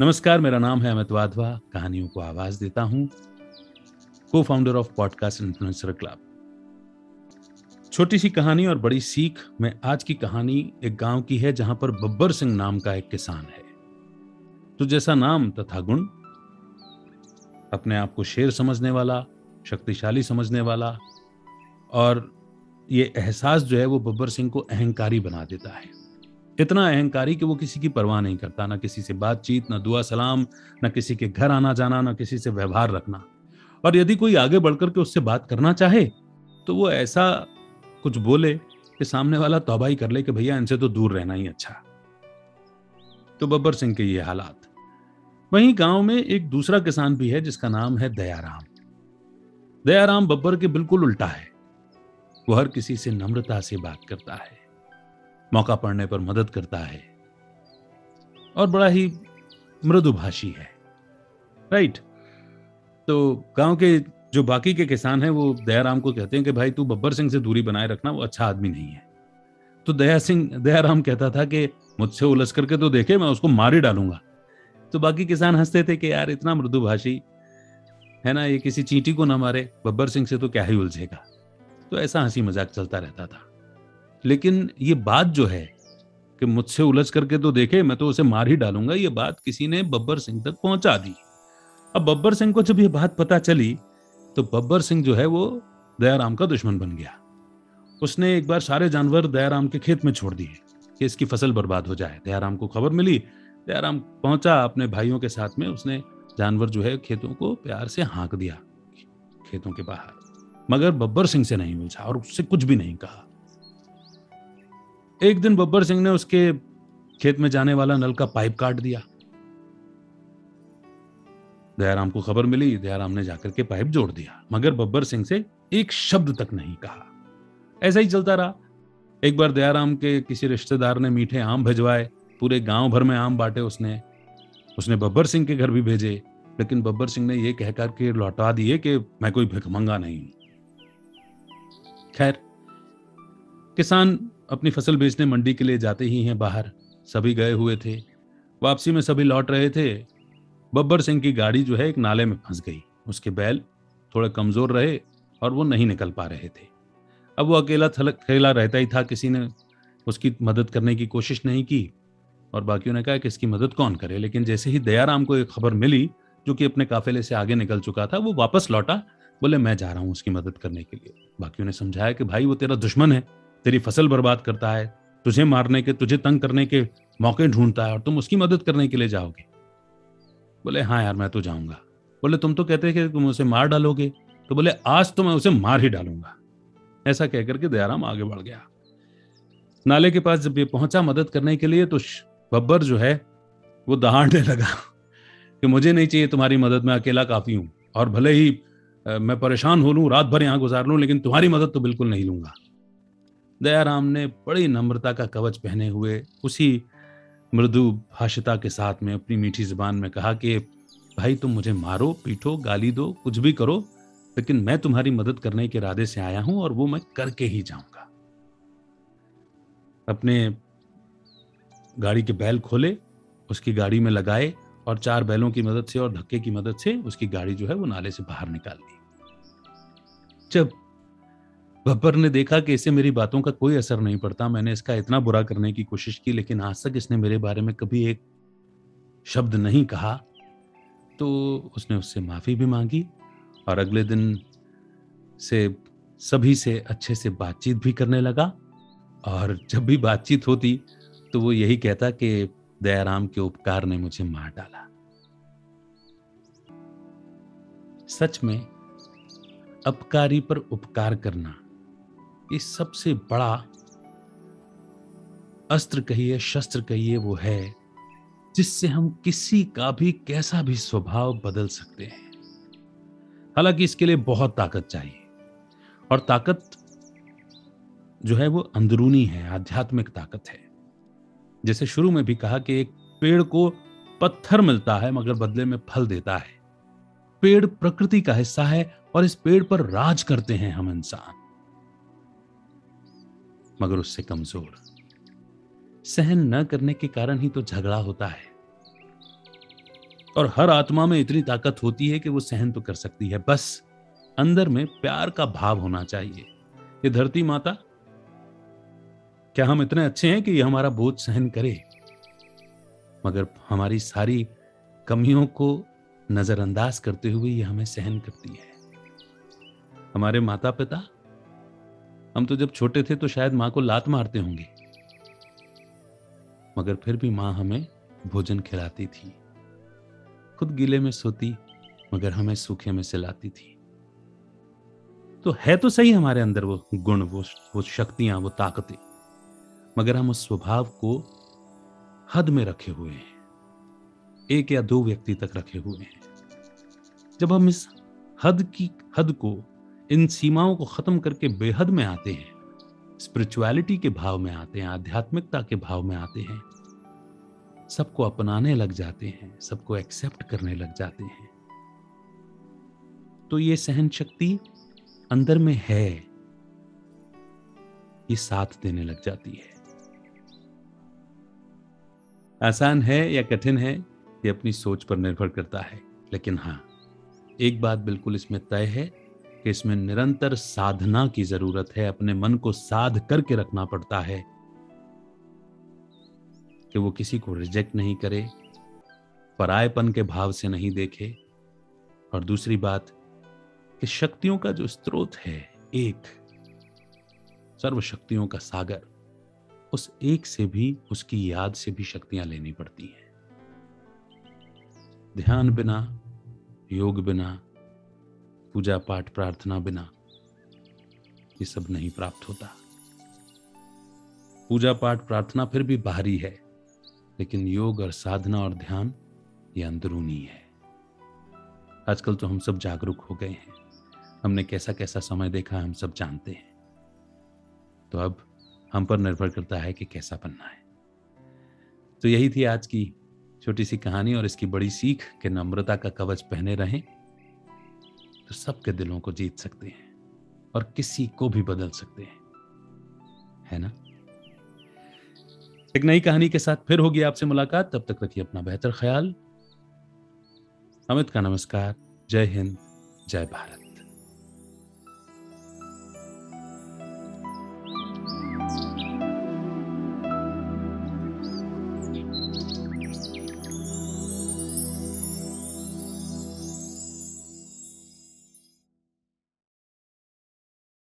नमस्कार, मेरा नाम है अमित वाधवा। कहानियों को आवाज़ देता हूँ। Co founder of podcast influencer club छोटी सी कहानी और बड़ी सीख में आज की कहानी एक गाँव की है जहाँ पर बब्बर सिंह नाम का एक किसान है। तो जैसा नाम तथा गुण, अपने आप को शेर समझने वाला, शक्तिशाली समझने वाला, और ये एहसास जो है वो बब्बर सिंह को अहंकारी बना देता है। इतना अहंकारी कि वो किसी की परवाह नहीं करता, ना किसी से बातचीत, ना दुआ सलाम, ना किसी के घर आना जाना, ना किसी से व्यवहार रखना। और यदि कोई आगे बढ़कर के उससे बात करना चाहे तो वो ऐसा कुछ बोले कि सामने वाला तौबा ही कर ले कि भैया इनसे तो दूर रहना ही अच्छा। तो बब्बर सिंह के ये हालात। वहीं गाँव में एक दूसरा किसान भी है, जिसका नाम है दयाराम। दयाराम बब्बर के बिल्कुल उल्टा है। वो हर किसी से नम्रता से बात करता है। मौका पड़ने पर मदद करता है और बड़ा ही मृदुभाषी है। राइट तो गाँव के जो बाकी के किसान हैं, वो दयाराम को कहते हैं कि, भाई, तू बब्बर सिंह से दूरी बनाए रखना, वो अच्छा आदमी नहीं है। तो दया सिंह, दयाराम कहता था कि, मुझसे उलझ करके तो देखे, मैं उसको मार ही डालूँगा। तो बाकी किसान हँसते थे कि, यार, इतना मृदुभाषी है ना, ये किसी चींटी को ना मारे, बब्बर सिंह से तो क्या ही उलझेगा? तो ऐसा हँसी मज़ाक चलता रहता था। लेकिन ये बात जो है कि मुझसे उलझ करके तो देखे, मैं तो उसे मार ही डालूँगा, ये बात किसी ने बब्बर सिंह तक पहुँचा दी। अब बब्बर सिंह को जब ये बात पता चली तो बब्बर सिंह जो है वो दयाराम का दुश्मन बन गया। उसने एक बार सारे जानवर दयाराम के खेत में छोड़ दिए कि इसकी फ़सल बर्बाद हो जाए। दयाराम को खबर मिली। दयाराम पहुँचा अपने भाइयों के साथ में, उसने जानवर जो है खेतों को प्यार से हाँक दिया, खेतों के बाहर। मगर बब्बर सिंह से नहीं उलझा और उससे कुछ भी नहीं कहा। एक दिन बब्बर सिंह ने उसके खेत में जाने वाला नल का पाइप काट दिया। दयाराम को खबर मिली, दयाराम ने जाकर के पाइप जोड़ दिया, मगर बब्बर सिंह से एक शब्द तक नहीं कहा। ऐसा ही चलता रहा। एक बार दयाराम के किसी रिश्तेदार ने मीठे आम भिजवाए, पूरे गाँव भर में आम बांटे उसने। उसने बब्बर सिंह के घर भी भेजे, लेकिन बब्बर सिंह ने यह कह कहकर के लौटा दिए कि मैं कोई भिखमंगा नहीं खैर, किसान अपनी फ़सल बेचने मंडी के लिए जाते ही हैं बाहर। सभी गए हुए थे। वापसी में सभी लौट रहे थे। बब्बर सिंह की गाड़ी जो है एक नाले में फंस गई। उसके बैल थोड़े कमज़ोर रहे और वो नहीं निकल पा रहे थे। अब वो अकेला थकेला रहता ही था। किसी ने उसकी मदद करने की कोशिश नहीं की और बाकियों ने कहा कि इसकी मदद कौन करे? लेकिन जैसे ही दयाराम को एक खबर मिली, जो कि अपने काफिले से आगे निकल चुका था, वो वापस लौटा। बोले, मैं जा रहा हूँ उसकी मदद करने के लिए। बाकियों ने समझाया कि, भाई, वो तेरा दुश्मन है। तेरी फ़सल बर्बाद करता है, तुझे मारने के, तुझे तंग करने के मौके ढूंढता है और तुम उसकी मदद करने के लिए जाओगे। बोले हाँ यार, मैं तो जाऊँगा। बोले, तुम तो कहते कि तुम उसे मार डालोगे? तो बोले, आज तो मैं उसे मार ही डालूँगा। ऐसा कहकर के दयाराम आगे बढ़ गया। नाले के पास जब ये पहुँचा मदद करने के लिए तो बब्बर जो है, वो दहाड़ने लगा कि मुझे नहीं चाहिए तुम्हारी मदद, मैं अकेला काफ़ी हूँ और भले ही मैं परेशान हो लूँ, रात भर यहाँ गुजार लूँ, लेकिन तुम्हारी मदद तो बिल्कुल नहीं लूँगा। दयाराम ने बड़ी नम्रता का कवच पहने हुए उसी मृदु भाषिता के साथ में अपनी मीठी ज़ुबान में कहा कि, भाई तुम मुझे मारो, पीटो, गाली दो, कुछ भी करो, लेकिन मैं तुम्हारी मदद करने के इरादे से आया हूँ और वो मैं करके ही जाऊँगा. अपने गाड़ी के बैल खोले, उसकी गाड़ी में लगाए और चार बैलों की मदद से और धक्के की मदद से उसकी गाड़ी जो है वो नाले से बाहर निकाल दी। जब बब्बर ने देखा कि इसे मेरी बातों का कोई असर नहीं पड़ता। मैंने इसका इतना बुरा करने की कोशिश की, लेकिन आज तक इसने मेरे बारे में कभी एक शब्द नहीं कहा। तो उसने उससे माफ़ी भी मांगी और अगले दिन से सभी से अच्छे से बातचीत भी करने लगा। और जब भी बातचीत होती तो वो यही कहता कि दयाराम के उपकार ने मुझे मार डाला। सच में, अपकारी पर उपकार करना ये सबसे बड़ा अस्त्र कहिए, शस्त्र कहिए वो है, जिससे हम किसी का भी कैसा भी स्वभाव बदल सकते हैं। हालाँकि इसके लिए बहुत ताकत चाहिए, और ताकत जो है वो अंदरूनी है, आध्यात्मिक ताकत है। जैसे शुरू में भी कहा कि एक पेड़ को पत्थर मिलता है, मगर बदले में फल देता है। पेड़ प्रकृति का हिस्सा है, और इस पेड़ पर राज करते हैं हम इंसान। मगर उससे कमज़ोर। सहन न करने के कारण ही तो झगड़ा होता है। और हर आत्मा में इतनी ताकत होती है कि वो सहन तो कर सकती है। बस अंदर में प्यार का भाव होना चाहिए। ये धरती माता, क्या हम इतने अच्छे हैं कि ये हमारा बोझ सहन करे? मगर हमारी सारी कमियों को नजरअंदाज करते हुए ये हमें सहन करती है। हमारे माता पिता हम तो जब छोटे थे तो शायद माँ को लात मारते होंगे। मगर फिर भी माँ हमें भोजन खिलाती थी। खुद गीले में सोती, मगर हमें सूखे में सिलाती थी। तो है तो सही हमारे अंदर वो गुण, वो वो शक्तियाँ, वो ताकतें। मगर हम उस स्वभाव को हद में रखे हुए हैं। एक या दो व्यक्ति तक रखे हुए हैं। जब हम इस हद की, हद को इन सीमाओं को खत्म करके बेहद में आते हैं। स्पिरिचुअलिटी के भाव में आते हैं, आध्यात्मिकता के भाव में आते हैं। सबको अपनाने लग जाते हैं, सबको एक्सेप्ट करने लग जाते हैं। तो ये सहन शक्ति अंदर में है। ये साथ देने लग जाती है। आसान है या कठिन है, ये अपनी सोच पर निर्भर करता है। लेकिन हाँ एक बात बिल्कुल इसमें तय है कि इसमें निरंतर साधना की ज़रूरत है, अपने मन को साध करके रखना पड़ता है कि वो किसी को रिजेक्ट नहीं करे, परायपन के भाव से नहीं देखे। और दूसरी बात कि शक्तियों का जो स्रोत है, एक सर्व शक्तियों का सागर, उस एक से भी उसकी याद से भी शक्तियाँ लेनी पड़ती हैं। ध्यान बिना, योग बिना पूजा पाठ प्रार्थना बिना ये सब नहीं प्राप्त होता। पूजा पाठ प्रार्थना फिर भी बाहरी है, लेकिन योग और साधना और ध्यान ये अंदरूनी है। आजकल तो हम सब जागरूक हो गए हैं। हमने कैसा कैसा समय देखा हम सब जानते हैं। तो अब हम पर निर्भर करता है कि कैसा बनना है। तो यही थी आज की छोटी सी कहानी और इसकी बड़ी सीख कि नम्रता का कवच पहने रहें तो सबके दिलों को जीत सकते हैं और किसी को भी बदल सकते हैं। है ना? एक नई कहानी के साथ फिर होगी आपसे मुलाकात। तब तक रखिए अपना बेहतर ख्याल। अमित का नमस्कार। जय हिंद। जय भारत।